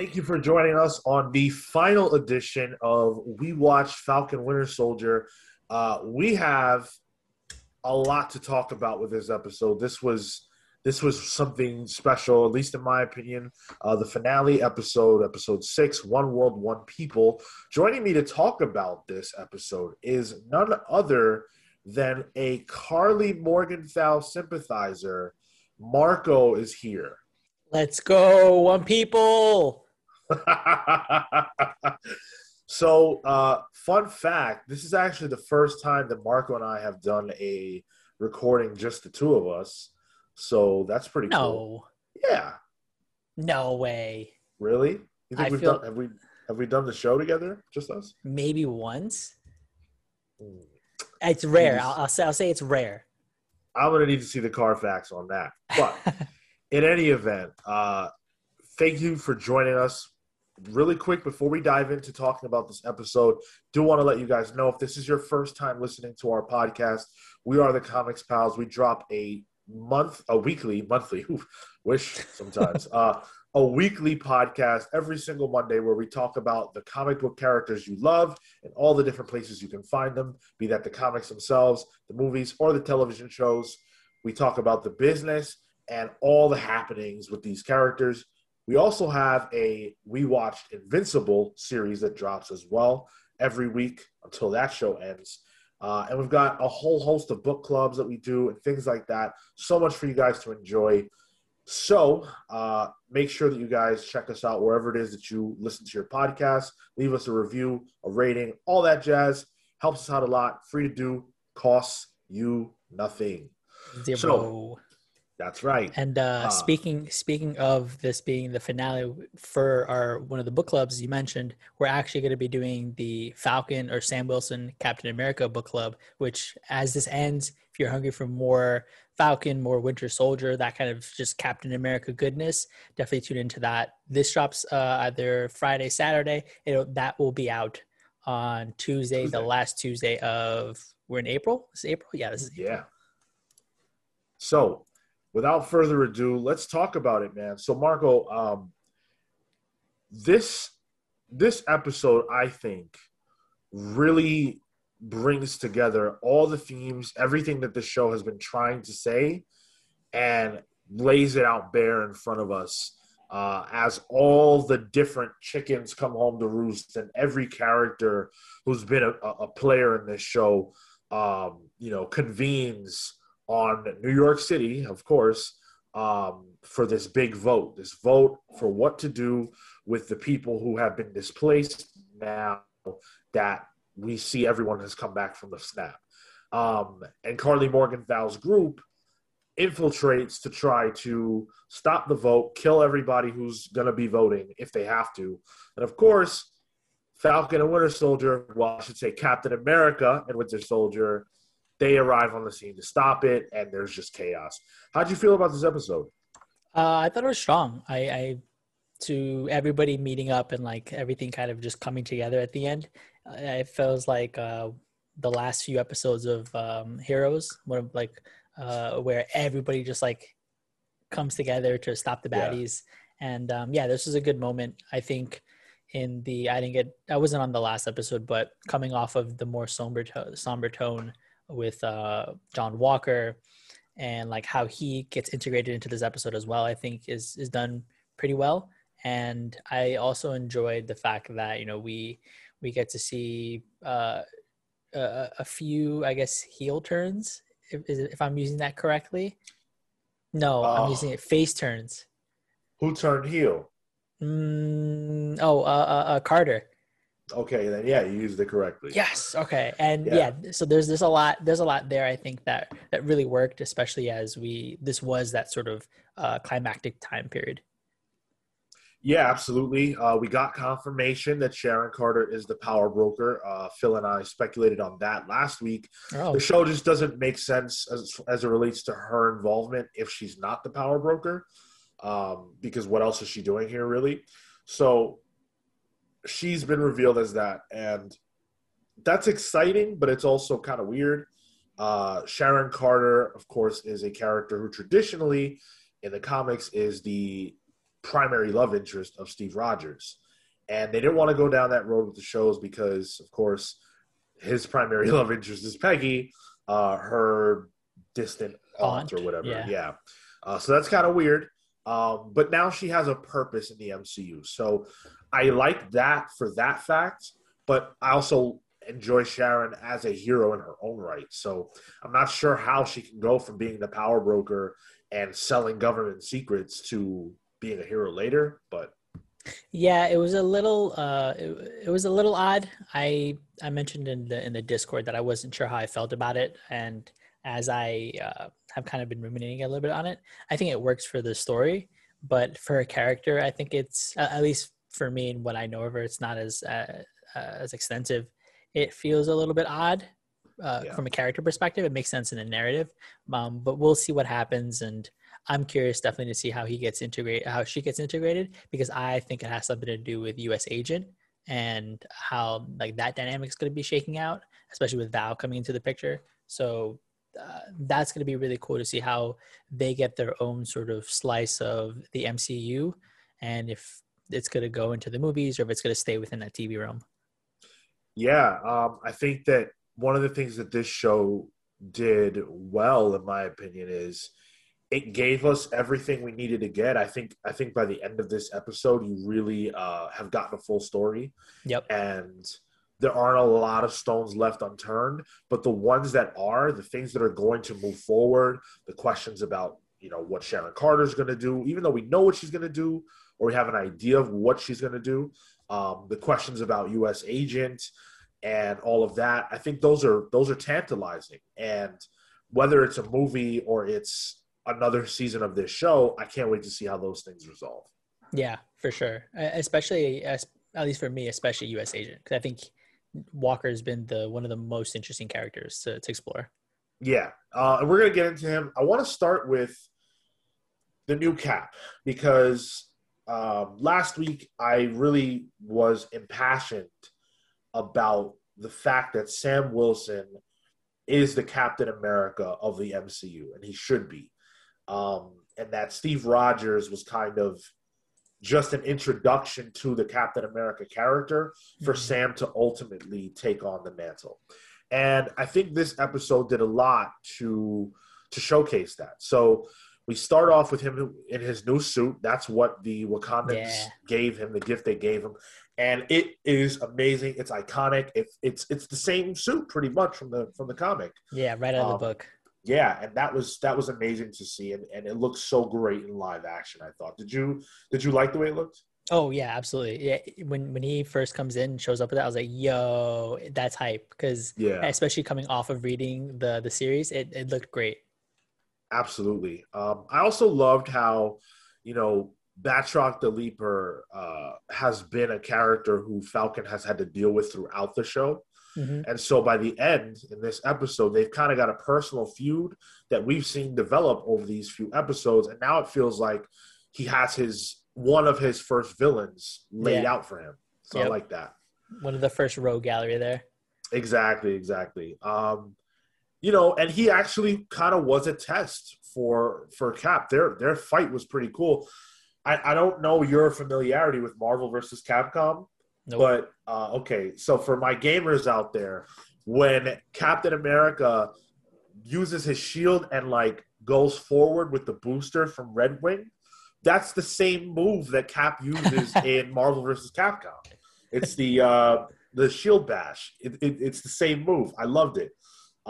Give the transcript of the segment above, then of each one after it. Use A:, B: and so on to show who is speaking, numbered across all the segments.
A: Thank you for joining us on the final edition of We Watch Falcon Winter Soldier. Uh, we have a lot to talk about with this episode. This was this was something special, at least in my opinion. Uh, the finale episode, episode six, One World, One People. Joining me to talk about this episode is none other than a Karli Morgenthau sympathizer. Marco is here.
B: Let's go, One People.
A: so, uh, fun fact this is actually the first time that Marco and I have done a recording, just the two of us. So, that's pretty
B: no.
A: cool. Yeah.
B: No way.
A: Really? You think
B: I
A: we've
B: feel-
A: done have we have we done the show together? Just us?
B: Maybe once.
A: Hmm.
B: It's rare. I'll, I'll say I'll say it's rare.
A: I'm gonna need to see the Carfax on that. But in any event, uh, thank you for joining us. Really quick before we dive into talking about this episode, do want to let you guys know if this is your first time listening to our podcast, we are the Comics Pals. We drop a month, a weekly, monthly, wish sometimes, uh, a weekly podcast every single Monday where we talk about the comic book characters you love and all the different places you can find them, be that the comics themselves, the movies, or the television shows. We talk about the business and all the happenings with these characters. We also have a We Watched Invincible series that drops as well every week until that show ends. Uh, and we've got a whole host of book clubs that we do and things like that. So much for you guys to enjoy. So uh, make sure that you guys check us out wherever it is that you listen to your podcast. Leave us a review, a rating, all that jazz. Helps us out a lot. Free to do, costs you nothing.
B: Zero.
A: So- That's right.
B: and uh,
A: ah.
B: speaking speaking of this being the finale for our one of the book clubs you mentioned, we're actually going to be doing the Falcon or Sam Wilson Captain America book club. Which, as this ends, if you're hungry for more Falcon, more Winter Soldier, that kind of just Captain America goodness, definitely tune into that. This drops uh, either Friday, Saturday. It'll, that will be out on Tuesday,
A: Tuesday.
B: the last Tuesday of we're in April. This is April. Yeah, this is April.
A: Yeah. So, without further ado, let's talk about it, man. So, Marco, um, this this episode, I think, really brings together all the themes, everything that the show has been trying to say, and lays it out bare in front of us. Uh, as all the different chickens come home to roost, and every character who's been a, a player in this show, um, you know, convenes on New York City, of course, um, for this big vote. This vote for what to do with the people who have been displaced now that we see everyone has come back from the snap. Um, and Karli Morgenthau's group infiltrates to try to stop the vote, kill everybody who's going to be voting if they have to. And of course, Falcon and Winter Soldier, well, I should say Captain America and Winter Soldier, they arrive on the scene to stop it, and there's just chaos. How'd you feel about this episode?
B: Uh, I thought it was strong. I, I to everybody meeting up and like everything kind of just coming together at the end. Uh, it feels like uh, the last few episodes of um, Heroes, where like uh, where everybody just like comes together to stop the
A: Yeah.
B: baddies. And um, yeah, this was a good moment. I think in the I didn't get I wasn't on the last episode, but coming off of the more somber to- somber tone with uh, John Walker and like how he gets integrated into this episode as well, I think is is done pretty well. And I also enjoyed the fact that you know we we get to see uh, a, a few, I guess, heel turns. If, if I'm using that correctly, no,
A: Oh.
B: I'm using it face turns.
A: Who turned heel?
B: Mm, oh, uh, uh, uh, Carter.
A: Okay, then yeah, you used it correctly.
B: Yes. Okay. And
A: Yeah.
B: yeah. so there's there's a lot there's a lot there I think that that really worked, especially as we this was that sort of uh, climactic time period.
A: Yeah, absolutely. Uh, we got confirmation that Sharon Carter is the power broker. Uh, Phil and I speculated on that last week.
B: Oh,
A: The show just doesn't make sense as, as it relates to her involvement if she's not the power broker, um, because what else is she doing here, really? So she's been revealed as that, and that's exciting, but it's also kind of weird. Uh, Sharon Carter, of course, is a character who traditionally in the comics is the primary love interest of Steve Rogers. And they didn't want to go down that road with the shows because, of course, his primary love interest is Peggy, uh, her distant aunt, aunt or whatever. Yeah. yeah. Uh, so that's kind of weird. Um, but now she has a purpose in the MCU. So I like that for that fact. But I also enjoy Sharon as a hero in her own right. So I'm not sure how she can go from being the power broker and selling government secrets to being a hero later, but
B: yeah, it was a little uh it, it was a little odd. I I mentioned in the in the Discord that I wasn't sure how I felt about it and as I uh, have kind of been ruminating a little bit on it, I think it works for the story, but for a character, I think it's uh, at least for me and what I know of her, it's not as uh, uh as extensive. It feels a little bit odd uh, yeah. from a character perspective. It makes sense in a narrative, um, but we'll see what happens. And I'm curious, definitely, to see how he gets integrated, how she gets integrated, because I think it has something to do with U.S. Agent and how like that dynamic is going to be shaking out, especially with Val coming into the picture. So uh, that's going to be really cool to see how they get their own sort of slice of the MCU, and if it's going to go into the movies or if it's going to stay within that TV realm.
A: Yeah, um, I think that one of the things that this show did well, in my opinion, is it gave us everything we needed to get. I think I think by the end of this episode, you really uh, have gotten a full story.
B: Yep.
A: And there aren't a lot of stones left unturned, but the ones that are, the things that are going to move forward, the questions about you know what Sharon Carter's going to do, even though we know what she's going to do, or we have an idea of what she's going to do, um, the questions about U.S. agent, and all of that. I think those are those are tantalizing. And whether it's a movie or it's another season of this show, I can't wait to see how those things resolve.
B: Yeah, for sure. Especially at least for me, especially U.S. Agent, because I think Walker has been the one of the most interesting characters to, to explore.
A: Yeah, uh, and we're gonna get into him. I want to start with the new Cap because um, last week I really was impassioned about the fact that Sam Wilson is the Captain America of the MCU, and he should be. Um, and that Steve Rogers was kind of just an introduction to the Captain America character for mm-hmm. Sam to ultimately take on the mantle. And I think this episode did a lot to to showcase that. So we start off with him in his new suit. That's what the Wakandans yeah. gave him, the gift they gave him and it is amazing. It's iconic. It's it's it's the same suit pretty much from the from the comic.
B: Yeah, right out of um, the book.
A: Yeah, and that was that was amazing to see, and, and it looks so great in live action. I thought. Did you did you like the way it looked?
B: Oh yeah, absolutely. Yeah, when when he first comes in, and shows up with that, I was like, "Yo, that's hype!" Because yeah, especially coming off of reading the the series, it it looked great.
A: Absolutely. Um, I also loved how, you know, Batroc the Leaper uh, has been a character who Falcon has had to deal with throughout the show. Mm-hmm. And so by the end in this episode, they've kind of got a personal feud that we've seen develop over these few episodes. And now it feels like he has his one of his first villains laid yeah. out for him. So yep. I like that.
B: One of the first rogue gallery there.
A: Exactly, exactly. Um, you know, and he actually kind of was a test for for Cap. Their their fight was pretty cool. I, I don't know your familiarity with Marvel versus Capcom, nope. but uh, okay. So for my gamers out there, when Captain America uses his shield and like goes forward with the booster from Red Wing, that's the same move that Cap uses in Marvel versus Capcom. It's the uh, the shield bash. It, it, it's the same move. I loved it.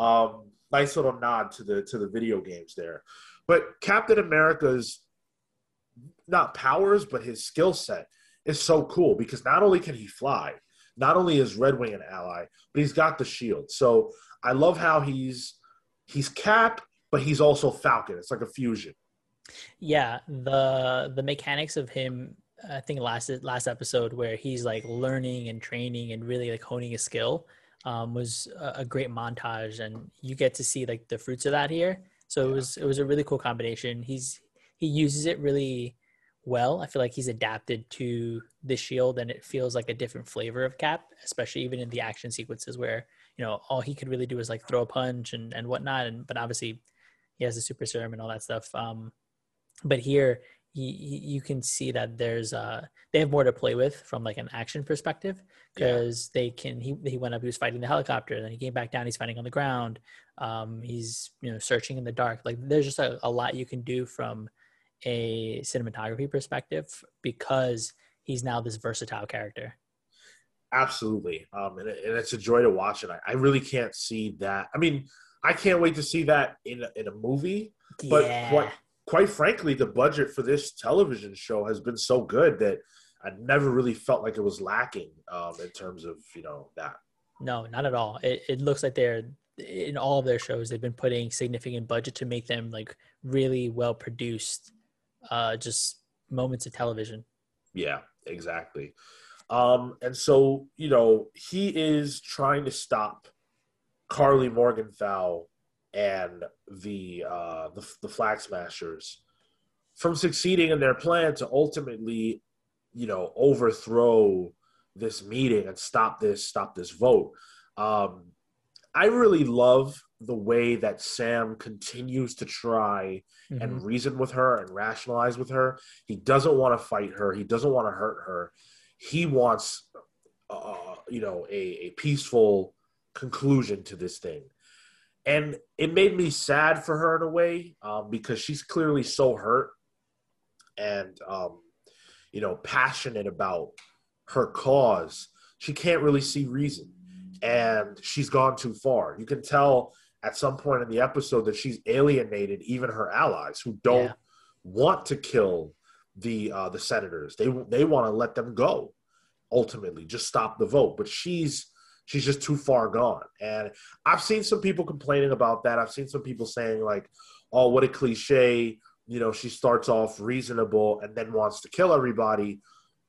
A: Um, nice little nod to the to the video games there. But Captain America's not powers, but his skill set is so cool because not only can he fly, not only is Red Wing an ally, but he's got the shield. So I love how he's he's Cap, but he's also Falcon. It's like a fusion.
B: Yeah, the the mechanics of him I think last last episode where he's like learning and training and really like honing his skill um, was a, a, great montage, and you get to see like the fruits of that here. So it was it was a really cool combination. He's he uses it really well. I feel like he's adapted to the shield and it feels like a different flavor of Cap, especially even in the action sequences where, you know, all he could really do is like throw a punch and, and whatnot. And but obviously he has the super serum and all that stuff. Um, but here he, you can see that there's uh they have more to play with from like an action perspective because yeah. they can he he went up he was fighting the helicopter then he came back down he's fighting on the ground um he's you know searching in the dark like there's just a, a lot you can do from a cinematography perspective because he's now this versatile character
A: absolutely um and, and it's a joy to watch it I, I really can't see that i mean i can't wait to see that in a, in a movie but yeah. quite quite frankly, the budget for this television show has been so good that I never really felt like it was lacking um, in terms of you know that.
B: No, not at all. It, it looks like they're in all of their shows they've been putting significant budget to make them like really well produced, uh, just moments of television.
A: Yeah, exactly. Um, and so you know he is trying to stop Karli Morgenthau and the uh, the, the Flag Smashers from succeeding in their plan to ultimately, you know, overthrow this meeting and stop this stop this vote. Um, I really love the way that Sam continues to try mm-hmm. and reason with her and rationalize with her. He doesn't want to fight her. He doesn't want to hurt her. He wants, uh, you know, a, a peaceful conclusion to this thing and it made me sad for her in a way um, because she's clearly so hurt and um, you know passionate about her cause. She can't really see reason. And she's gone too far. You can tell at some point in the episode that she's alienated even her allies who don't yeah. want to kill the uh, the senators. They they want to let them go ultimately just stop the vote. But she's she's just too far gone. And I've seen some people complaining about that. I've seen some people saying like, "Oh, what a cliche." You know, she starts off reasonable and then wants to kill everybody.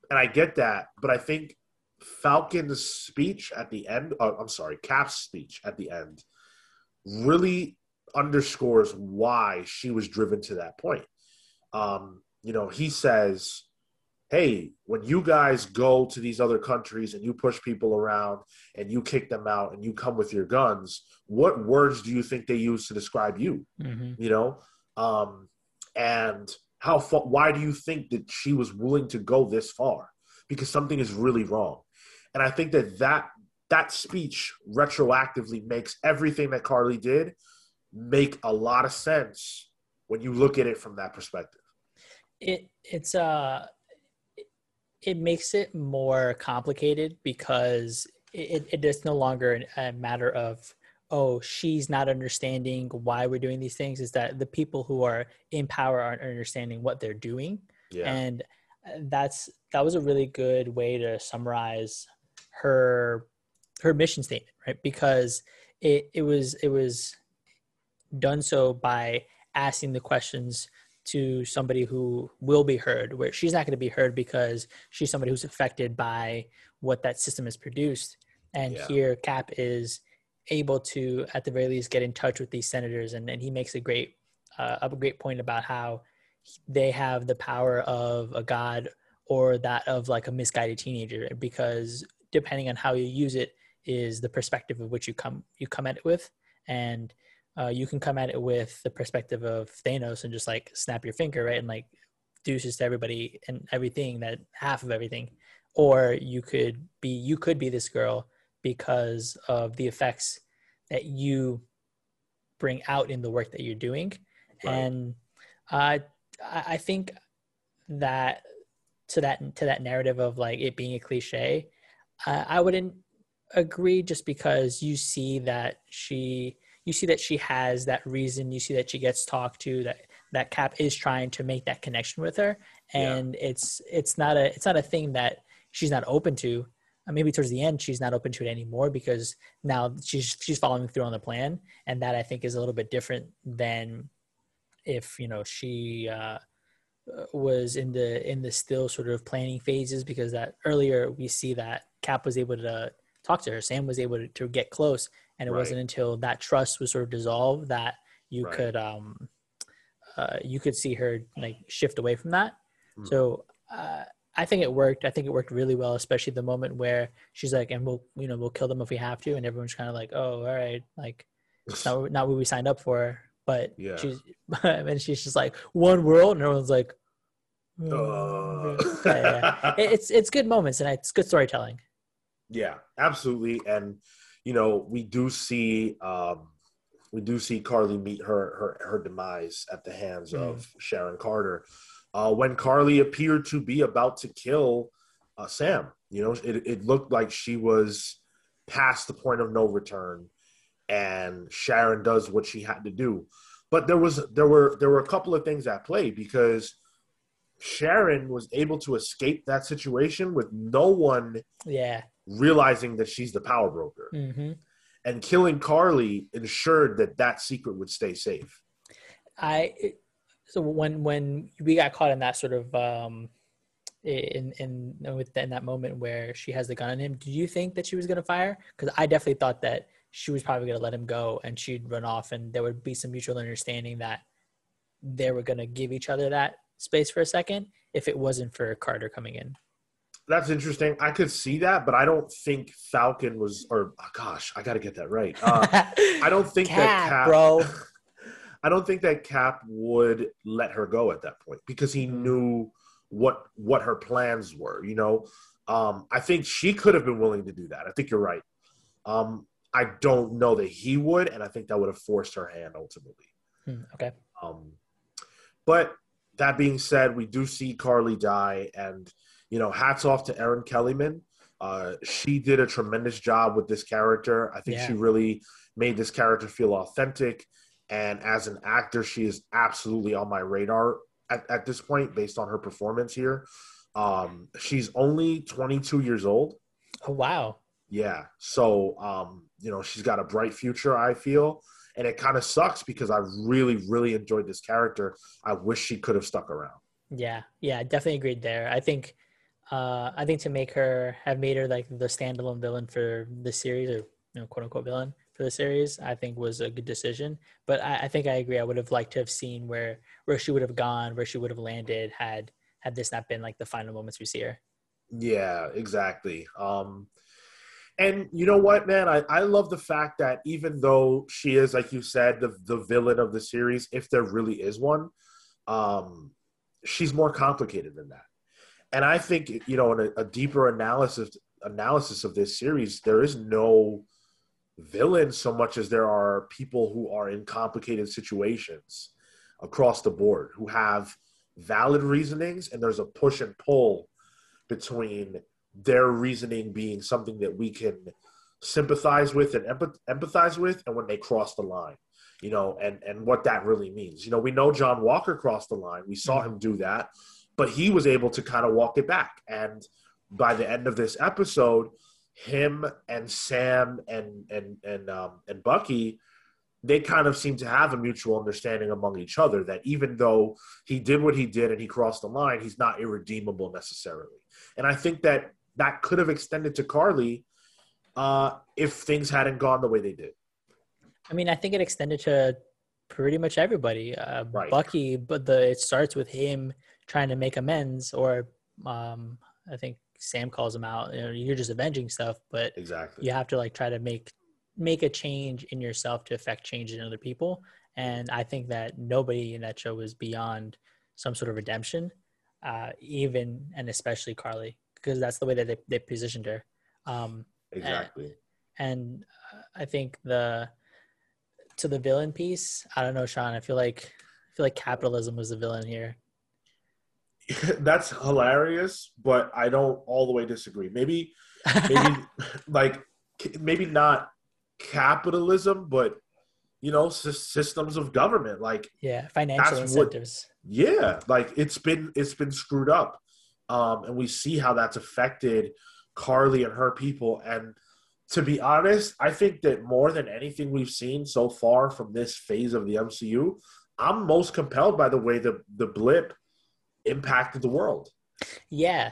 A: And I get that, but I think Falcon's speech at the end, oh, I'm sorry, Cap's speech at the end really underscores why she was driven to that point. Um, you know, he says, hey, when you guys go to these other countries and you push people around and you kick them out and you come with your guns, what words do you think they use to describe you? Mm-hmm. You know, um, and how far? Why do you think that she was willing to go this far? Because something is really wrong, and I think that that that speech retroactively makes everything that Karli did make a lot of sense when you look at it from that perspective.
B: It it's uh it makes it more complicated because it, it is no longer a matter of oh she's not understanding why we're doing these things is that the people who are in power aren't understanding what they're doing yeah. and uh, that's that was a really good way to summarize her her mission statement right because it it was it was done so by asking the questions to somebody who will be heard where she's not going to be heard because she's somebody who's affected by what that system has produced and yeah. here cap is able to at the very least get in touch with these senators and, and he makes a great uh, a great point about how they have the power of a god or that of like a misguided teenager because depending on how you use it is the perspective of which you come you come at it with and uh, you can come at it with the perspective of Thanos and just like snap your finger, right? And like deuces to everybody and everything that half of everything. Or you could be you could be this girl because of the effects that you bring out in the work that you're doing. Right. And uh, I think that to that to that narrative of like it being a cliche, uh, I wouldn't agree just because you see that she you see that she has that reason you see that she gets talked to that that cap is trying to make that connection with her. And yeah. it's it's not a it's not a thing that she's not open to. Uh, maybe towards the end she's not open to it anymore because now she's she's following through on the plan. And that i think is a little bit different than if you know she uh, was in the in the still sort of planning phases because that earlier we see that cap was able to talk to her sam was able to, to get close and it right. wasn't until that trust was sort of dissolved that you right. could um uh, you could see her like shift away from that mm. so uh, i think it worked i think it worked really well especially the moment where she's like and we'll you know we'll kill them if we have to and everyone's kind of like oh all right like it's not, not what we signed up for but yeah. she's and she's just like one world and everyone's like
A: Uh.
B: yeah, yeah. It- It's it's good moments and it's good storytelling.
A: Yeah, absolutely. And you know, we do see um we do see Karli meet her her her demise at the hands of Sharon Carter. Uh when Karli appeared to be about to kill uh Sam. You know, it it looked like she was past the point of no return and Sharon does what she had to do. But there was there were there were a couple of things at play because Sharon was able to escape that situation with no one
B: Yeah.
A: Realizing that she's the power broker
B: hmm
A: and killing karli ensured that that secret would stay safe
B: I so when when we got caught in that sort of um in in with in that moment where she has the gun on him, did you think that she was gonna fire? Because I definitely thought that she was probably gonna let him go and she'd run off, and there would be some mutual understanding that they were gonna give each other that space for a second if it wasn't for Carter coming in.
A: That's interesting i could see that but i don't think falcon was or oh, gosh i gotta get that right uh, i don't think that
B: Cap,
A: cap
B: bro.
A: i don't think that cap would let her go at that point because he
B: Mm.
A: knew what what her plans were you know um i think she could have been willing to do that i think you're right um i don't know that he would and i think that would have forced her hand ultimately
B: Hmm, okay.
A: Um, but that being said, we do see Karli die, and you know, hats off to Erin Kellyman. Uh, she did a tremendous job with this character. I think
B: Yeah.
A: she really made this character feel authentic. And as an actor, she is absolutely on my radar at, at this point, based on her performance here. Um, she's only 22 years old.
B: Oh wow.
A: Yeah. So, um, you know, she's got a bright future, I feel. And it kind of sucks because I really, really enjoyed this character. I wish she could have stuck around.
B: Yeah, yeah, definitely agreed there. I think, uh, I think to make her have made her like the standalone villain for the series, or you know, quote unquote villain for the series, I think was a good decision. But I, I think I agree. I would have liked to have seen where where she would have gone, where she would have landed had had this not been like the final moments we see her.
A: Yeah, exactly. Um, and you know what, man? I, I love the fact that even though she is, like you said, the, the villain of the series, if there really is one, um, she's more complicated than that. And I think, you know, in a, a deeper analysis analysis of this series, there is no villain so much as there are people who are in complicated situations across the board who have valid reasonings and there's a push and pull between their reasoning being something that we can sympathize with and empath- empathize with and when they cross the line you know and and what that really means. You know we know john walker crossed the line. We saw mm-hmm. him do that but he was able to kind of walk it back and by the end of this episode him and sam and and and um and bucky they kind of seem to have a mutual understanding among each other that even though he did what he did and he crossed the line, he's not irredeemable necessarily. And I think that that could have extended to Karli uh, if things hadn't gone the way they did.
B: I mean, I think it extended to pretty much everybody. Uh,
A: Right.
B: Bucky, but the it starts with him trying to make amends, or um, I think Sam calls him out. You know, you're just avenging stuff, but
A: Exactly.
B: you have to like try to make make a change in yourself to affect change in other people. And I think that nobody in that show was beyond some sort of redemption, uh, even and especially Karli, because that's the way that they, they positioned her. Um,
A: Exactly.
B: and uh, I think the to the villain piece, I don't know, Sean. I feel like I feel like capitalism was the villain here.
A: That's hilarious, but I don't all the way disagree. Maybe, maybe like maybe not capitalism, but you know, sy- systems of government. Like
B: yeah, financial
A: That's what- yeah like it's been it's been screwed up um and we see how that's affected karli and her people and to be honest i think that more than anything we've seen so far from this phase of the mcu i'm most compelled by the way the the blip impacted the world
B: Yeah.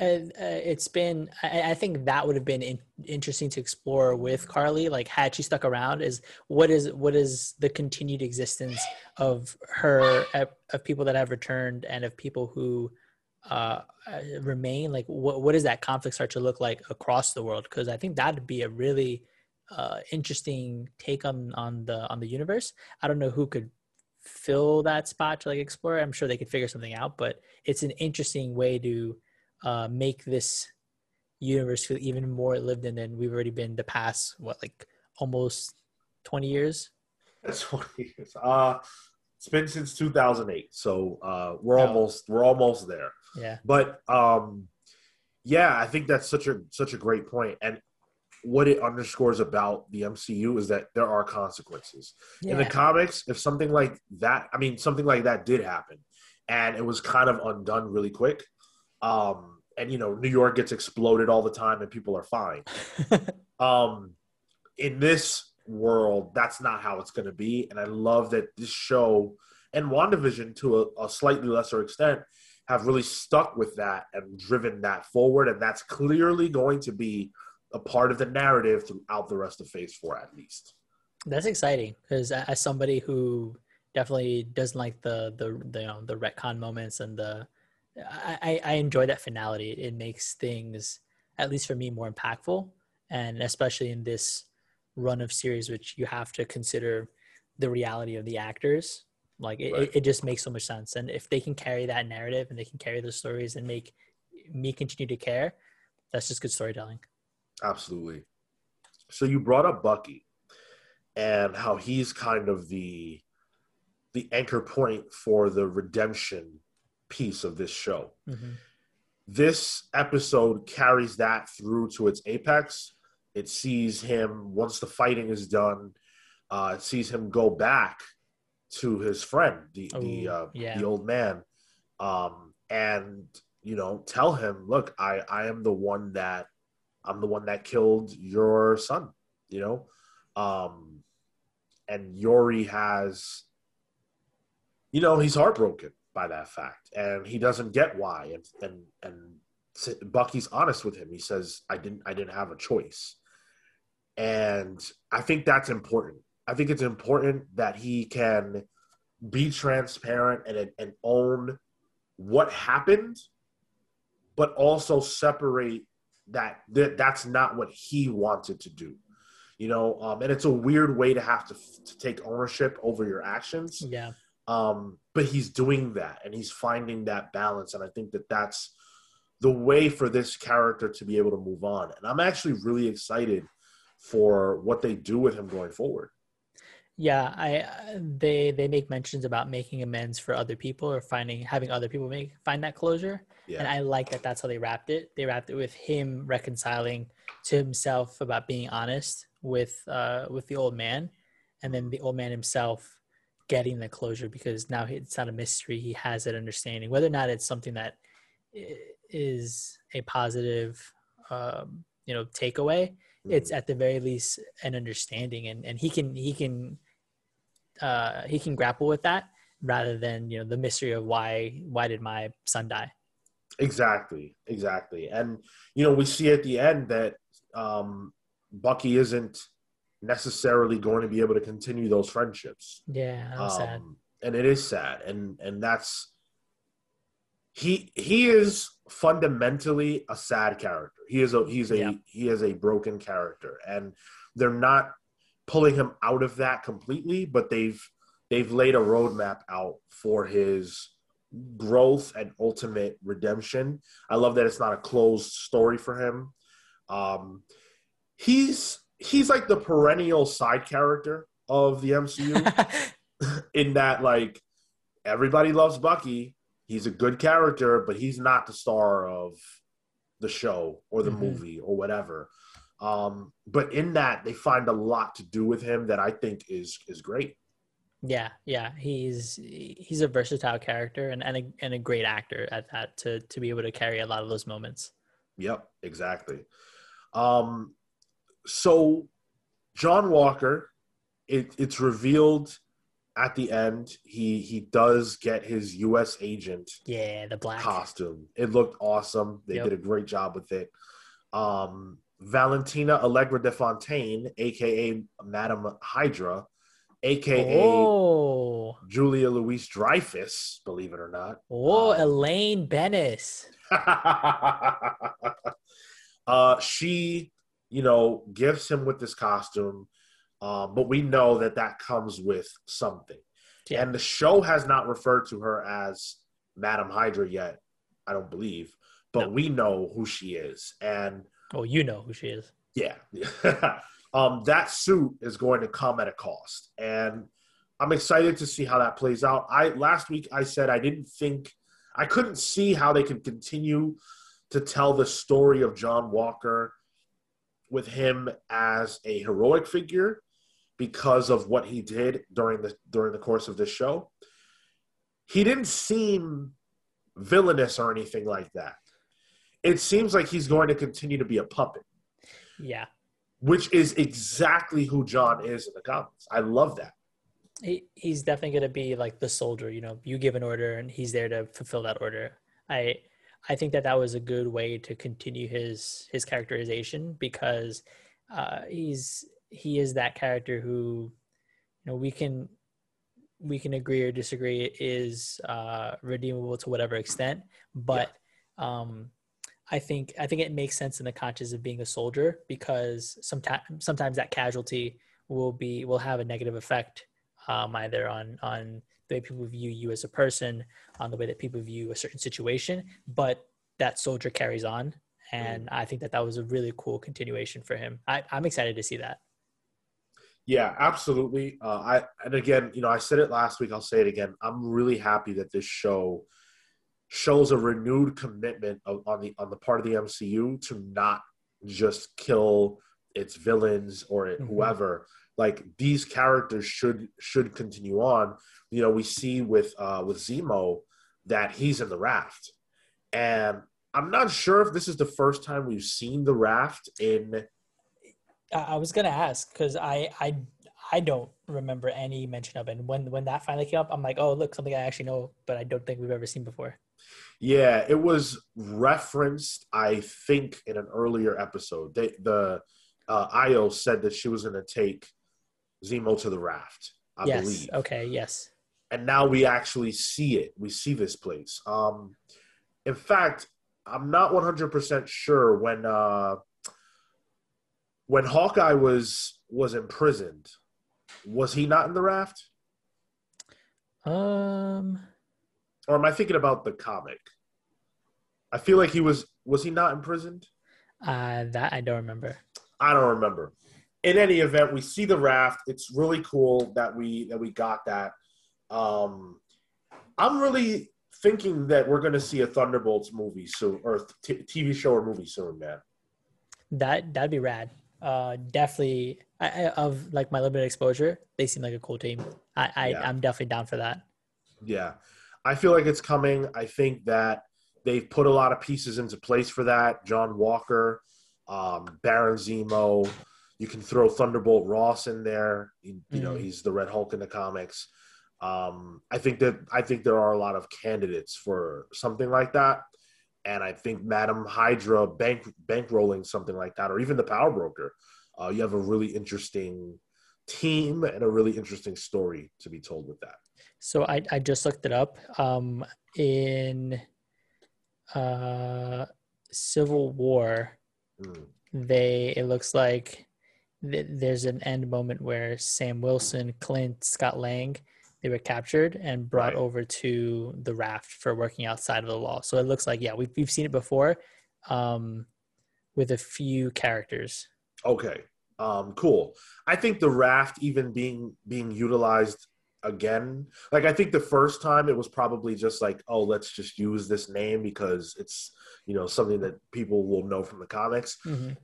B: Uh, it's been, I, I think that would have been in, interesting to explore with Karli. Like, had she stuck around, is what is what is the continued existence of her, of of people that have returned, and of people who uh, uh, remain? Like, what what does that conflict start to look like across the world? Because I think that'd be a really uh, interesting take on on the on the universe. I don't know who could fill that spot to like explore. I'm sure they could figure something out, but it's an interesting way to uh, make this universe feel even more lived in than we've already been the past what like almost 20 years.
A: That's 20 years. Uh, it's been since 2008, so uh, we're almost we're almost there.
B: Yeah.
A: But um, yeah, I think that's such a such a great point, and what it underscores about the MCU is that there are consequences. Yeah. In the comics, if something like that, I mean, something like that did happen, and it was kind of undone really quick. Um, and you know, New York gets exploded all the time, and people are fine. um, in this world, that's not how it's going to be, and I love that this show and WandaVision, to a, a slightly lesser extent, have really stuck with that and driven that forward, and that's clearly going to be a part of the narrative throughout the rest of Phase Four, at least.
B: That's exciting because as somebody who definitely doesn't like the the, the you know the retcon moments and the I, I enjoy that finality. It makes things, at least for me, more impactful, and especially in this run of series, which you have to consider the reality of the actors. Like it, right. it, it just makes so much sense. And if they can carry that narrative and they can carry those stories and make me continue to care, that's just good storytelling.
A: Absolutely. So you brought up Bucky and how he's kind of the the anchor point for the redemption piece of this show. Mm-hmm. This episode carries that through to its apex. It sees him once the fighting is done. Uh, it sees him go back to his friend, the Ooh, the uh, yeah. the old man, um, and you know tell him, look, I I am the one that I'm the one that killed your son, you know? Um, and Yori has, you know, he's heartbroken by that fact and he doesn't get why. And, and, and Bucky's honest with him. He says, I didn't, I didn't have a choice. And I think that's important. I think it's important that he can be transparent and, and own what happened, but also separate that, that that's not what he wanted to do. You know um, and it's a weird way to have to, to take ownership over your actions.
B: Yeah.
A: Um, but he's doing that and he's finding that balance. And i think that that's the way for this character to be able to move on. And i'm actually really excited for what they do with him going forward
B: yeah i they they make mentions about making amends for other people or finding having other people make find that closure yeah. and i like that that's how they wrapped it they wrapped it with him reconciling to himself about being honest with uh with the old man and then the old man himself getting the closure because now it's not a mystery he has that understanding whether or not it's something that is a positive um you know takeaway it's mm-hmm. at the very least an understanding and and he can he can uh he can grapple with that rather than you know the mystery of why why did my son die?
A: Exactly exactly. And you know we see at the end that um bucky isn't necessarily going to be able to continue those friendships.
B: Yeah um, sad.
A: and it is sad. And and that's he he is fundamentally a sad character. He is a he's a he is a broken character, and they're not pulling him out of that completely, but they've they've laid a roadmap out for his growth and ultimate redemption. I love that it's not a closed story for him. Um, he's he's like the perennial side character of the MCU in that like everybody loves Bucky he's a good character, but he's not the star of the show or the mm-hmm. movie or whatever. Um, but in that, they find a lot to do with him that I think is is great.
B: Yeah, yeah, he's he's a versatile character and and a, and a great actor at that to to be able to carry a lot of those moments.
A: Yep, exactly. Um, so John Walker, it, it's revealed at the end, he he does get his U.S. agent.
B: Yeah, the black
A: costume. It looked awesome. They yep. did a great job with it. Um, Valentina Allegra de Fontaine, aka Madame Hydra, aka oh. Julia Louise Dreyfus, believe it or not.
B: Oh, um, Elaine Benes.
A: uh, she, you know, gifts him with this costume um, but we know that that comes with something.
B: Yeah.
A: And the show has not referred to her as Madame Hydra yet, I don't believe, but
B: No.
A: we know who she is. And
B: Well, you know who she is.
A: yeah, um, that suit is going to come at a cost, and I'm excited to see how that plays out. I last week I said I didn't think I couldn't see how they could continue to tell the story of John Walker with him as a heroic figure because of what he did during the during the course of this show. He didn't seem villainous or anything like that. It seems like he's going to continue to be a puppet
B: Yeah.
A: which is exactly who John is in the comics. I love that.
B: He, he's definitely going to be like the soldier, you know, you give an order and he's there to fulfill that order. I I think that that was a good way to continue his his characterization because uh, he's he is that character who you know we can we can agree or disagree is uh, redeemable to whatever extent, but um, I think I think it makes sense in the conscious of being a soldier because sometimes sometimes that casualty will be will have a negative effect um, either on on the way people view you as a person, on the way that people view a certain situation, but that soldier carries on, and I think that that was a really cool continuation for him. I, I'm excited to see that.
A: Yeah, absolutely. Uh, I and again, you know, I said it last week. I'll say it again. I'm really happy that this show shows a renewed commitment of, on the on the part of the MCU to not just kill its villains or it,
B: Mhm.
A: whoever. Like these characters should should continue on. You know, we see with uh, with Zemo that he's in the raft, and I'm not sure if this is the first time we've seen the raft in
B: I, I was gonna ask because I I I don't remember any mention of it. And when when that finally came up, I'm like, oh look, something I actually know, but I don't think we've ever seen before.
A: Yeah, it was referenced, I think, in an earlier episode. They, the uh, Ayo said that she was going to take Zemo to the raft, I
B: yes.
A: believe.
B: Okay. Yes.
A: And now we actually see it. We see this place. Um, in fact, I'm not 100% sure when uh, when Hawkeye was was imprisoned. Was he not in the raft,
B: Um.
A: Or am I thinking about the comic? I feel like he was. Was he not imprisoned?
B: Uh, that I don't remember.
A: I don't remember. In any event, we see the raft. It's really cool that we that we got that. Um, I'm really thinking that we're going to see a Thunderbolts movie soon, or t- TV show or movie soon, man.
B: That that'd be rad. Uh, definitely. I, I, of like my limited exposure, they seem like a cool team. I, I
A: Yeah.
B: I'm definitely down for that.
A: Yeah, I feel like it's coming. I think that they've put a lot of pieces into place for that. John Walker, um, Baron Zemo. You can throw Thunderbolt Ross in there. You, you know,
B: Mhm.
A: he's the Red Hulk in the comics. Um, I think that I think there are a lot of candidates for something like that, and I think Madam Hydra bank bankrolling something like that, or even the Power Broker. Uh, you have a really interesting team and a really interesting story to be told with that.
B: So I I just looked it up. Um, in uh, Civil War,
A: Mm.
B: they it looks like th- there's an end moment where Sam Wilson, Clint, Scott Lang, they were captured and brought
A: Right.
B: over to the raft for working outside of the law. So it looks like yeah, we've we've seen it before, um, with a few characters.
A: Okay. Um, cool. I think the raft even being being utilized again, like I think the first time it was probably just like, oh, let's just use this name because it's you know something that people will know from the comics.
B: Mhm.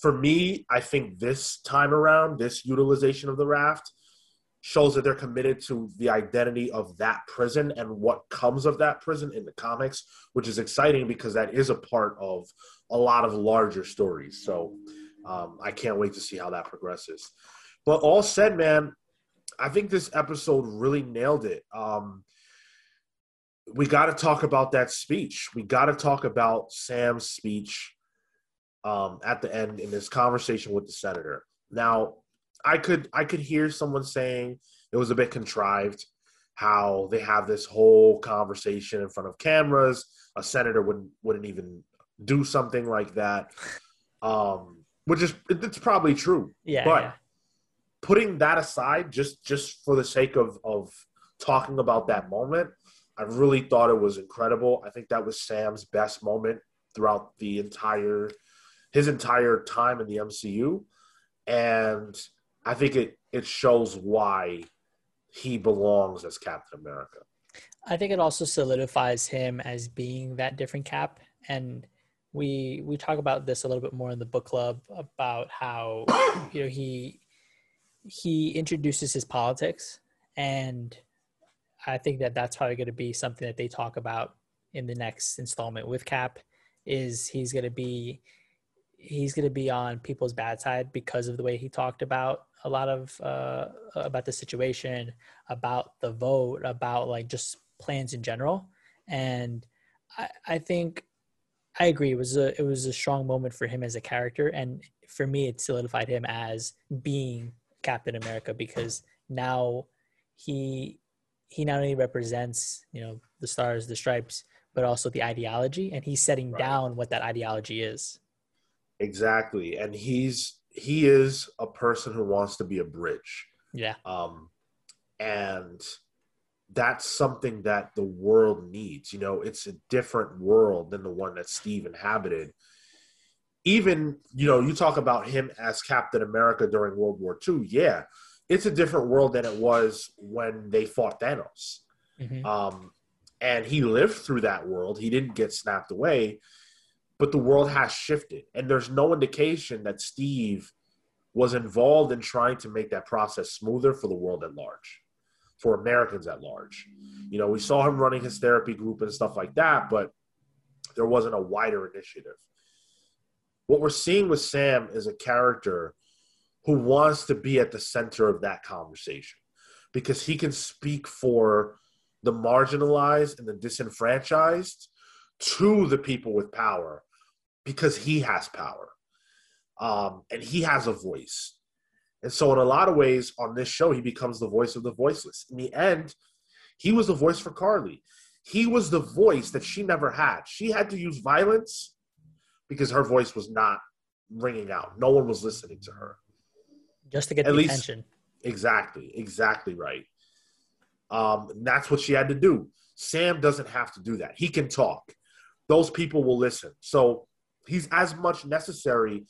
A: For me, I think this time around, this utilization of the raft shows that they're committed to the identity of that prison and what comes of that prison in the comics, which is exciting because that is a part of a lot of larger stories. So um, I can't wait to see how that progresses. But all said, man, I think this episode really nailed it. Um, we got to talk about that speech. We got to talk about Sam's speech um, at the end in this conversation with the senator. Now, I could I could hear someone saying it was a bit contrived how they have this whole conversation in front of cameras. A senator wouldn't wouldn't even do something like that, um, which is it's probably true.
B: Yeah,
A: But-
B: yeah.
A: Putting that aside, just just for the sake of of talking about that moment. I really thought it was incredible. I think that was Sam's best moment throughout the entire his entire time in the MCU, and I think it it shows why he belongs as Captain America.
B: I think it also solidifies him as being that different Cap, and we we talk about this a little bit more in the book club about how you know he he introduces his politics and I think that that's probably going to be something that they talk about in the next installment with Cap. Is he's going to be he's going to be on people's bad side because of the way he talked about a lot of uh, about the situation, about the vote, about like just plans in general. And I, I think I agree. It was a it was a strong moment for him as a character, and for me, it solidified him as being Captain America because now he he not only represents you know the stars the stripes but also the ideology and he's setting right. down what that ideology is.
A: Exactly. And he's he is a person who wants to be a bridge.
B: Yeah.
A: Um and that's something that the world needs. You know it's a different world than the one that steve inhabited even you know you talk about him as captain america during world war ii yeah it's a different world than it was when they fought Thanos. Mm-hmm. Um, and he lived through that world. He didn't get snapped away, but the world has shifted. And there's no indication that Steve was involved in trying to make that process smoother for the world at large, for Americans at large. You know, we saw him running his therapy group and stuff like that, but there wasn't a wider initiative. What we're seeing with Sam is a character who wants to be at the center of that conversation because he can speak for the marginalized and the disenfranchised to the people with power because he has power um, and he has a voice. And so, in a lot of ways, on this show, he becomes the voice of the voiceless. In the end, he was the voice for Karli. He was the voice that she never had. She had to use violence because her voice was not ringing out. No one was listening to her
B: just to get At the least, attention.
A: Exactly, exactly right. Um, that's what she had to do. Sam doesn't have to do that. He can talk. Those people will listen. So he's as much necessary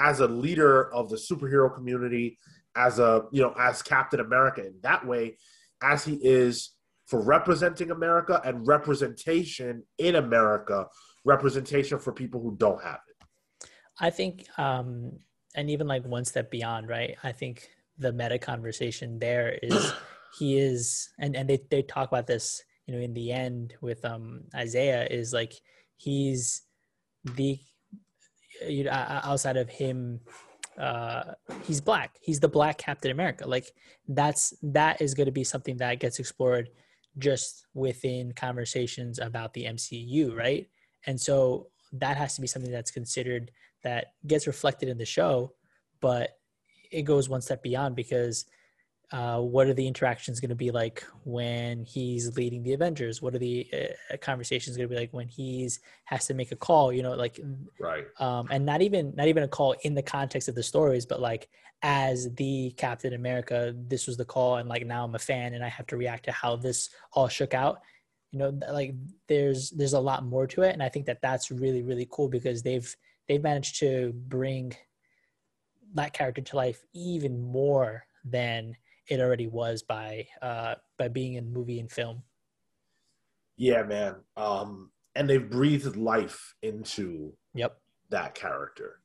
A: as a leader of the superhero community, as a you know, as Captain America in that way, as he is for representing America and representation in America, representation for people who don't have it.
B: I think um, and even like one step beyond, right? I think the meta conversation there is he is, and and they they talk about this, you know, in the end with um Isaiah is like he's the you know outside of him uh he's black he's the black captain america like that's that is going to be something that gets explored just within conversations about the mcu right and so that has to be something that's considered that gets reflected in the show, but it goes one step beyond because uh, what are the interactions going to be like when he's leading the Avengers? What are the uh, conversations going to be like when he's has to make a call? You know, like
A: right,
B: um, and not even not even a call in the context of the stories, but like as the Captain America, this was the call, and like now I'm a fan and I have to react to how this all shook out. You know, like there's there's a lot more to it, and I think that that's really really cool because they've they've managed to bring that character to life even more than it already was by uh, by being in movie and film.
A: Yeah, man. Um, and they've breathed life into
B: yep
A: that character.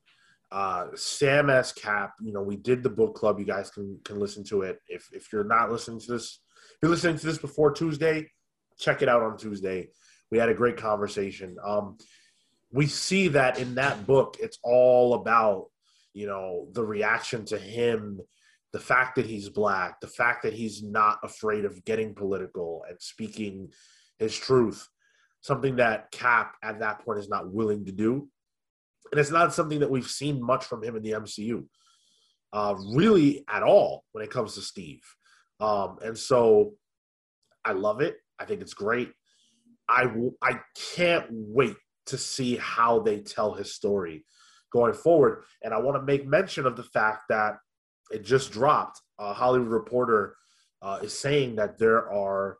A: Uh, Sam S. Cap, you know, we did the book club. You guys can can listen to it. If if you're not listening to this, if you're listening to this before Tuesday, check it out on Tuesday. We had a great conversation. Um, we see that in that book it's all about you know the reaction to him the fact that he's black the fact that he's not afraid of getting political and speaking his truth something that cap at that point is not willing to do and it's not something that we've seen much from him in the mcu uh, really at all when it comes to steve um, and so i love it i think it's great I, I can't wait to see how they tell his story going forward. And I want to make mention of the fact that it just dropped. A Hollywood Reporter uh, is saying that there are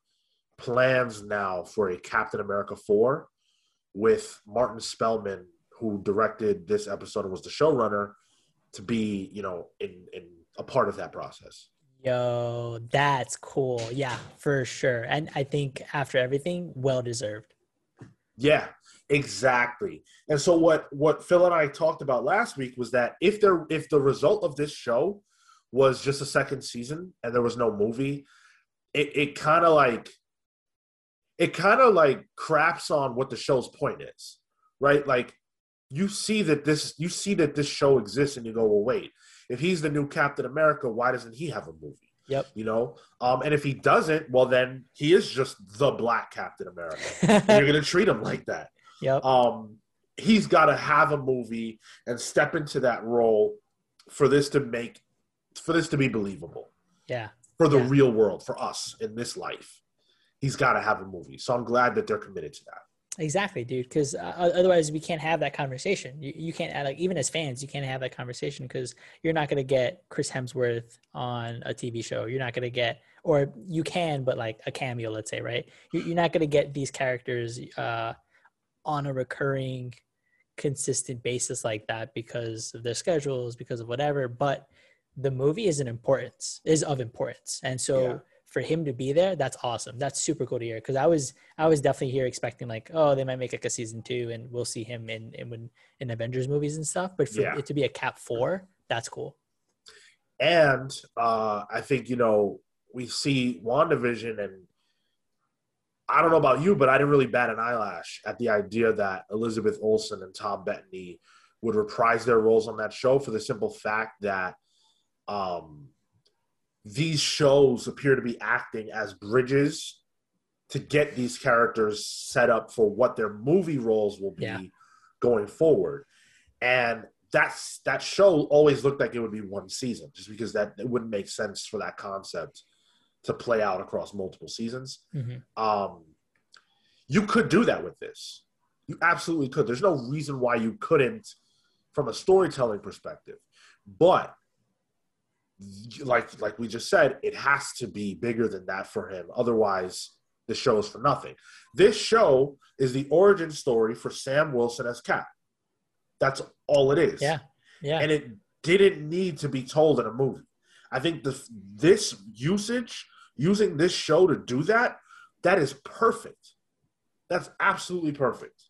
A: plans now for a Captain America 4 with Martin Spellman, who directed this episode and was the showrunner, to be, you know, in, in a part of that process.
B: Yo, that's cool. Yeah, for sure. And I think after everything, well deserved.
A: Yeah, exactly. And so what what Phil and I talked about last week was that if there if the result of this show was just a second season and there was no movie, it, it kind of like it kind of like craps on what the show's point is, right? Like you see that this you see that this show exists and you go, well, wait, if he's the new Captain America, why doesn't he have a movie?
B: Yep.
A: You know, um, and if he doesn't, well, then he is just the Black Captain America. you're gonna treat him like that.
B: Yep.
A: Um, he's got to have a movie and step into that role for this to make for this to be believable
B: Yeah.
A: for the
B: Yeah.
A: real world for us in this life. He's got to have a movie, so I'm glad that they're committed to that.
B: Exactly, dude. Because uh, otherwise, we can't have that conversation. You, you can't like even as fans, you can't have that conversation because you're not going to get Chris Hemsworth on a TV show. You're not going to get, or you can, but like a cameo, let's say, right? You're, not going to get these characters uh, on a recurring, consistent basis like that because of their schedules, because of whatever. But the movie is an importance, is of importance, and so.
A: Yeah.
B: For him to be there, that's awesome. That's super cool to hear. Because I was, I was definitely here expecting like, oh, they might make like a season two, and we'll see him in in, in Avengers movies and stuff. But for
A: Yeah.
B: it to be a Cap four, that's cool.
A: And uh, I think you know we see WandaVision, and I don't know about you, but I didn't really bat an eyelash at the idea that Elizabeth Olsen and Tom Bettany would reprise their roles on that show for the simple fact that um, these shows appear to be acting as bridges to get these characters set up for what their movie roles will be
B: Yeah.
A: going forward. And that's that show always looked like it would be one season, just because that it wouldn't make sense for that concept to play out across multiple seasons.
B: hmm
A: Um, you could do that with this. You absolutely could. There's no reason why you couldn't, from a storytelling perspective. But like like we just said, it has to be bigger than that for him. Otherwise, the show is for nothing. This show is the origin story for Sam Wilson as Cap. That's all it is.
B: Yeah, yeah,
A: And it didn't need to be told in a movie. I think the this usage, using this show to do that, that is perfect. That's absolutely perfect.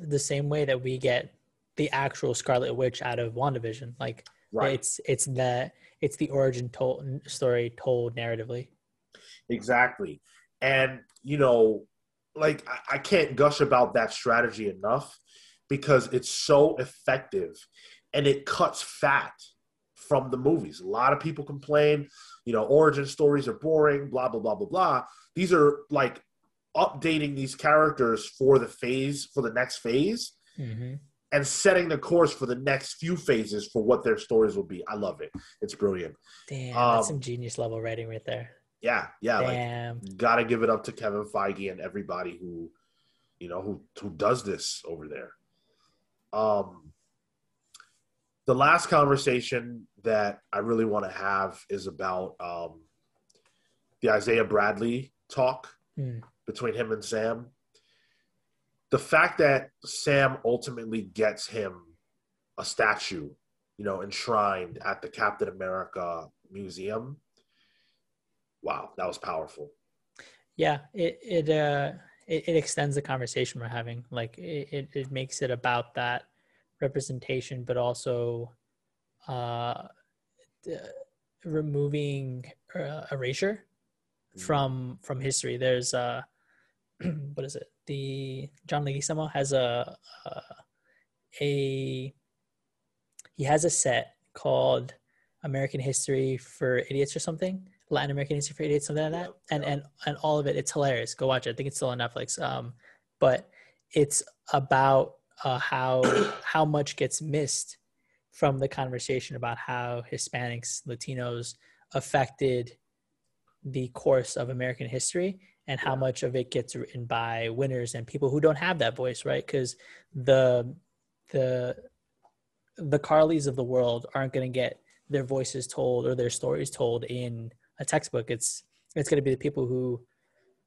B: the same way that we get the actual Scarlet Witch out of WandaVision. Like
A: Right.
B: it's it's the it's the origin told story told narratively.
A: Exactly. And, you know, like I, I can't gush about that strategy enough because it's so effective and it cuts fat from the movies. A lot of people complain, you know, origin stories are boring, blah, blah, blah, blah, blah. These are like updating these characters for the phase, for the next phase,
B: Mm-hmm.
A: And setting the course for the next few phases for what their stories will be. I love it. It's brilliant.
B: Damn,
A: Um,
B: that's some genius level writing right there.
A: Yeah, yeah. Like got to give it up to Kevin Feige and everybody who, you know, who who does this over there. Um, the last conversation that I really want to have is about um, the Isaiah Bradley talk
B: Mm.
A: between him and Sam. The fact that Sam ultimately gets him a statue, you know, enshrined at the Captain America Museum. Wow, that was powerful.
B: Yeah, it it uh it, it extends the conversation we're having. Like it, it, it makes it about that representation, but also uh the- removing uh, erasure
A: Mm.
B: from from history. There's uh what is it? The John Leguizamo has a a, a he has a set called American History for Idiots or something. Latin American History for Idiots, something like that.
A: Yeah,
B: and
A: yeah.
B: and and all of it, it's hilarious. Go watch it. I think it's still on Netflix. Um, but it's about uh, how how much gets missed from the conversation about how Hispanics, Latinos affected the course of American history and how much of it gets written by winners and people who don't have that voice, right? Because the the the Karlis of the world aren't going to get their voices told or their stories told in a textbook. It's it's going to be the people who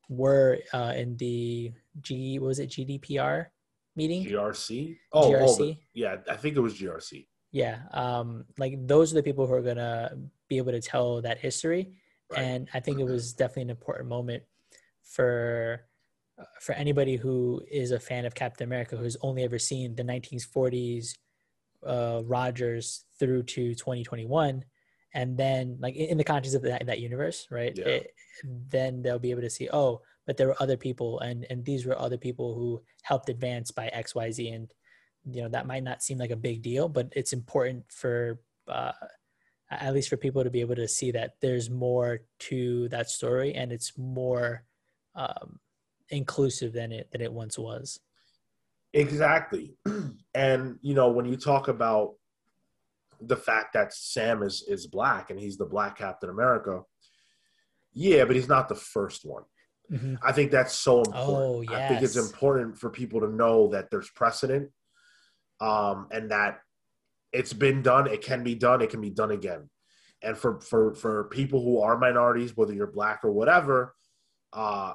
B: were uh, in the G what was it GDPR meeting
A: GRC. Oh, oh,
B: GRC?
A: the- yeah, I think it was GRC.
B: yeah um like those are the people who are gonna be able to tell that history
A: Right.
B: and i think it was definitely an important moment for for anybody who is a fan of captain america who's only ever seen the 1940s uh rogers through to 2021 and then like in in the context of that, that universe right
A: Yeah.
B: it, then they'll be able to see oh but there were other people and and these were other people who helped advance by xyz and you know that might not seem like a big deal but it's important for uh, at least for people to be able to see that there's more to that story and it's more um, inclusive than it than it once was
A: Exactly. And you know, when you talk about the fact that Sam is is black and he's the black Captain America, yeah, but he's not the first one. I think that's so important.
B: Oh,
A: I think it's important for people to know that there's precedent, um, and that it's been done. It can be done. It can be done again. And for for for people who are minorities, whether you're black or whatever, uh,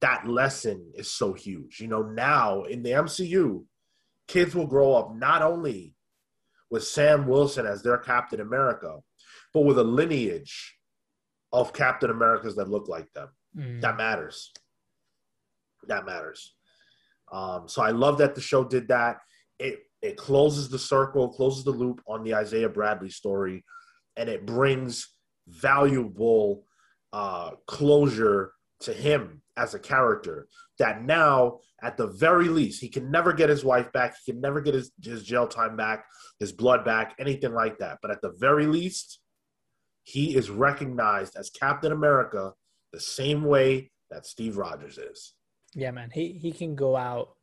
A: that lesson is so huge. You know, now in the MCU, kids will grow up not only with Sam Wilson as their Captain America, but with a lineage of Captain Americas that look like them
B: Mm.
A: that matters. That matters. Um, so I love that the show did that. It it closes the circle, closes the loop on the Isaiah Bradley story, and it brings valuable uh, closure to him as a character. That now, at the very least, he can never get his wife back. He can never get his, his jail time back, his blood back, anything like that. But at the very least, he is recognized as Captain America the same way that Steve Rogers is.
B: yeah man he he can go out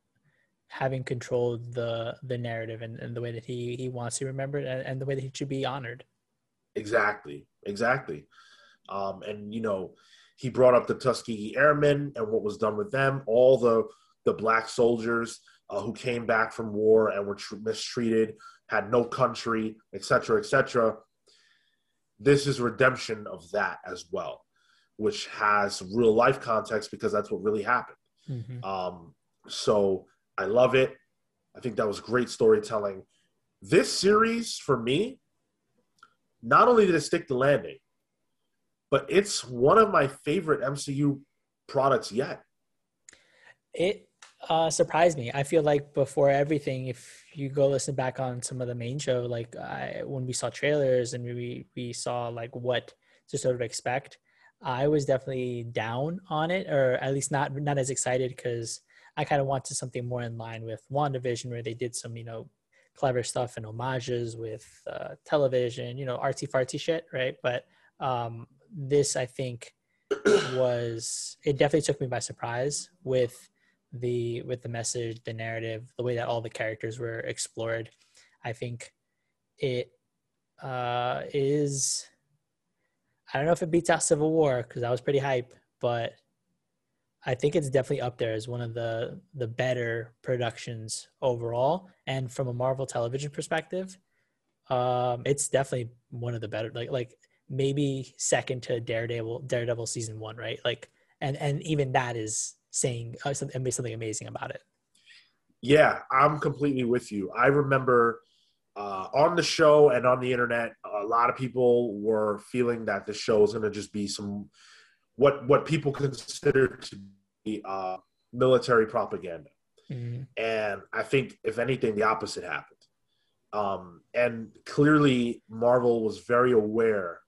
B: having controlled the the narrative and, and the way that he he wants to be remembered and, and the way that he should be honored
A: Exactly, exactly. Um, and you know, he brought up the Tuskegee Airmen and what was done with them. All the the black soldiers uh, who came back from war and were tr- mistreated, had no country, etc., etc. This is redemption of that as well, which has real life context because that's what really happened.
B: Mhm.
A: Um, so I love it. I think that was great storytelling. This series, for me, not only did it stick the landing, but it's one of my favorite MCU products yet.
B: It uh, surprised me. I feel like before everything, if you go listen back on some of the main show, like I, when we saw trailers and we we saw like what to sort of expect, I was definitely down on it, or at least not not as excited because I kind of wanted something more in line with WandaVision, where they did some you know clever stuff and homages with uh, television, you know artsy fartsy shit, right? But um, this, I think, was it definitely took me by surprise with the with the message the narrative the way that all the characters were explored. I think it uh is i don't know if it beats out civil war because i was pretty hype but i think it's definitely up there as one of the the better productions overall. And from a marvel television perspective um it's definitely one of the better like like maybe second to daredevil daredevil season one right like and and even that is saying uh, something, something amazing about it.
A: Yeah, I'm completely with you. I remember uh, on the show and on the internet, a lot of people were feeling that the show is going to just be some what what people consider to be uh, military propaganda.
B: Mhm.
A: And I think, if anything, the opposite happened. Um, and clearly, Marvel was very aware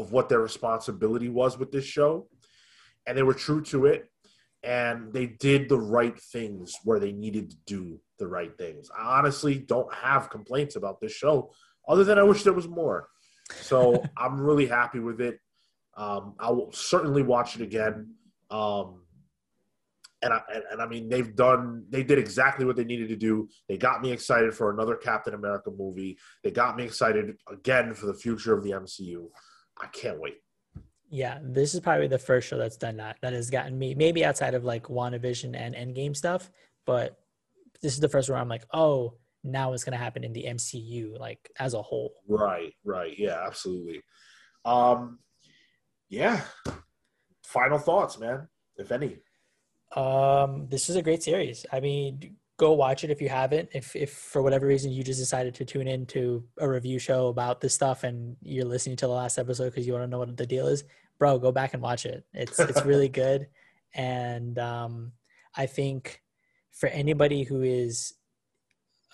A: of what their responsibility was with this show, and they were true to it. And they did the right things where they needed to do the right things. I honestly don't have complaints about this show, other than I wish there was more. So I'm really happy with it. Um, I will certainly watch it again. Um, and I and, and I mean they've done they did exactly what they needed to do. They got me excited for another Captain America movie. They got me excited again for the future of the MCU. I can't wait.
B: Yeah, this is probably the first show that's done that. That has gotten me maybe outside of like WandaVision and Endgame stuff, but this is the first where I'm like, oh, now it's gonna happen in the MCU, like as a whole.
A: Right, right, yeah, absolutely. Um, yeah, final thoughts, man, if any.
B: Um, this is a great series. I mean, go watch it if you haven't. If if for whatever reason you just decided to tune in to a review show about this stuff and you're listening to the last episode because you want to know what the deal is, bro, go back and watch it. It's it's really good, and um, I think for anybody who is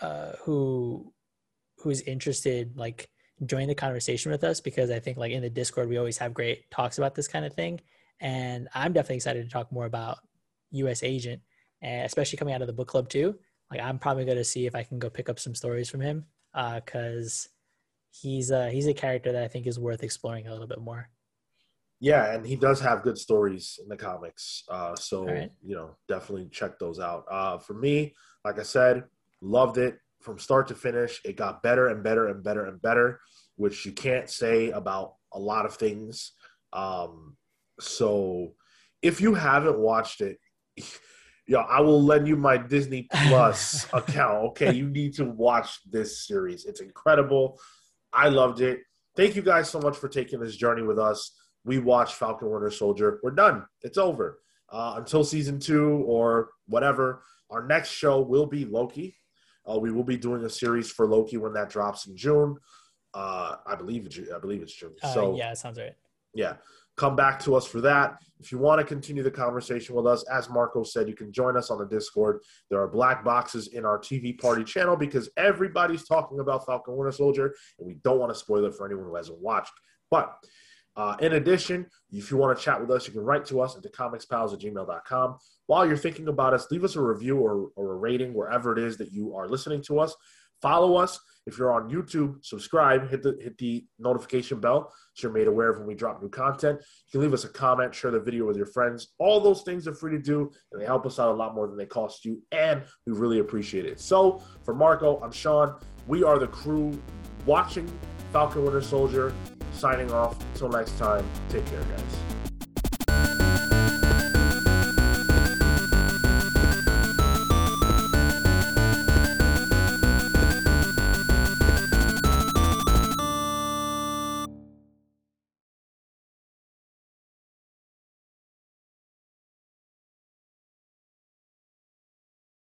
B: uh, who who's interested, like join the conversation with us because I think like in the Discord we always have great talks about this kind of thing, and I'm definitely excited to talk more about U.S. Agent, and especially coming out of the book club too. Like I'm probably going to see if I can go pick up some stories from him because uh, he's uh, he's a character that I think is worth exploring a little bit more.
A: Yeah, and he does have good stories in the comics. Uh, so right. you know, definitely check those out. Uh, for me, like I said, loved it from start to finish. It got better and better and better and better, which you can't say about a lot of things. Um, so if you haven't watched it, yo, I will lend you my Disney Plus account. Okay, you need to watch this series. It's incredible. I loved it. Thank you guys so much for taking this journey with us we watched Falcon Winter Soldier. We're done. It's over. Uh, until season two or whatever. Our next show will be Loki. Uh, we will be doing a series for Loki when that drops in June. Uh, I believe it's I believe it's June.
B: Uh, so yeah, sounds right.
A: Yeah, come back to us for that. If you want to continue the conversation with us, as Marco said, you can join us on the Discord. There are black boxes in our TV party channel because everybody's talking about Falcon Winter Soldier, and we don't want to spoil it for anyone who hasn't watched. But uh, in addition, if you want to chat with us, you can write to us at thecomicspals at gmail.com. While you're thinking about us, leave us a review or, or a rating wherever it is that you are listening to us. Follow us. If you're on YouTube, subscribe, hit the hit the notification bell so you're made aware of when we drop new content. You can leave us a comment, share the video with your friends. All those things are free to do, and they help us out a lot more than they cost you, and we really appreciate it. So, for Marco, I'm Sean. We are the crew watching Falcon Winter Soldier signing off. Until next time, take care, guys.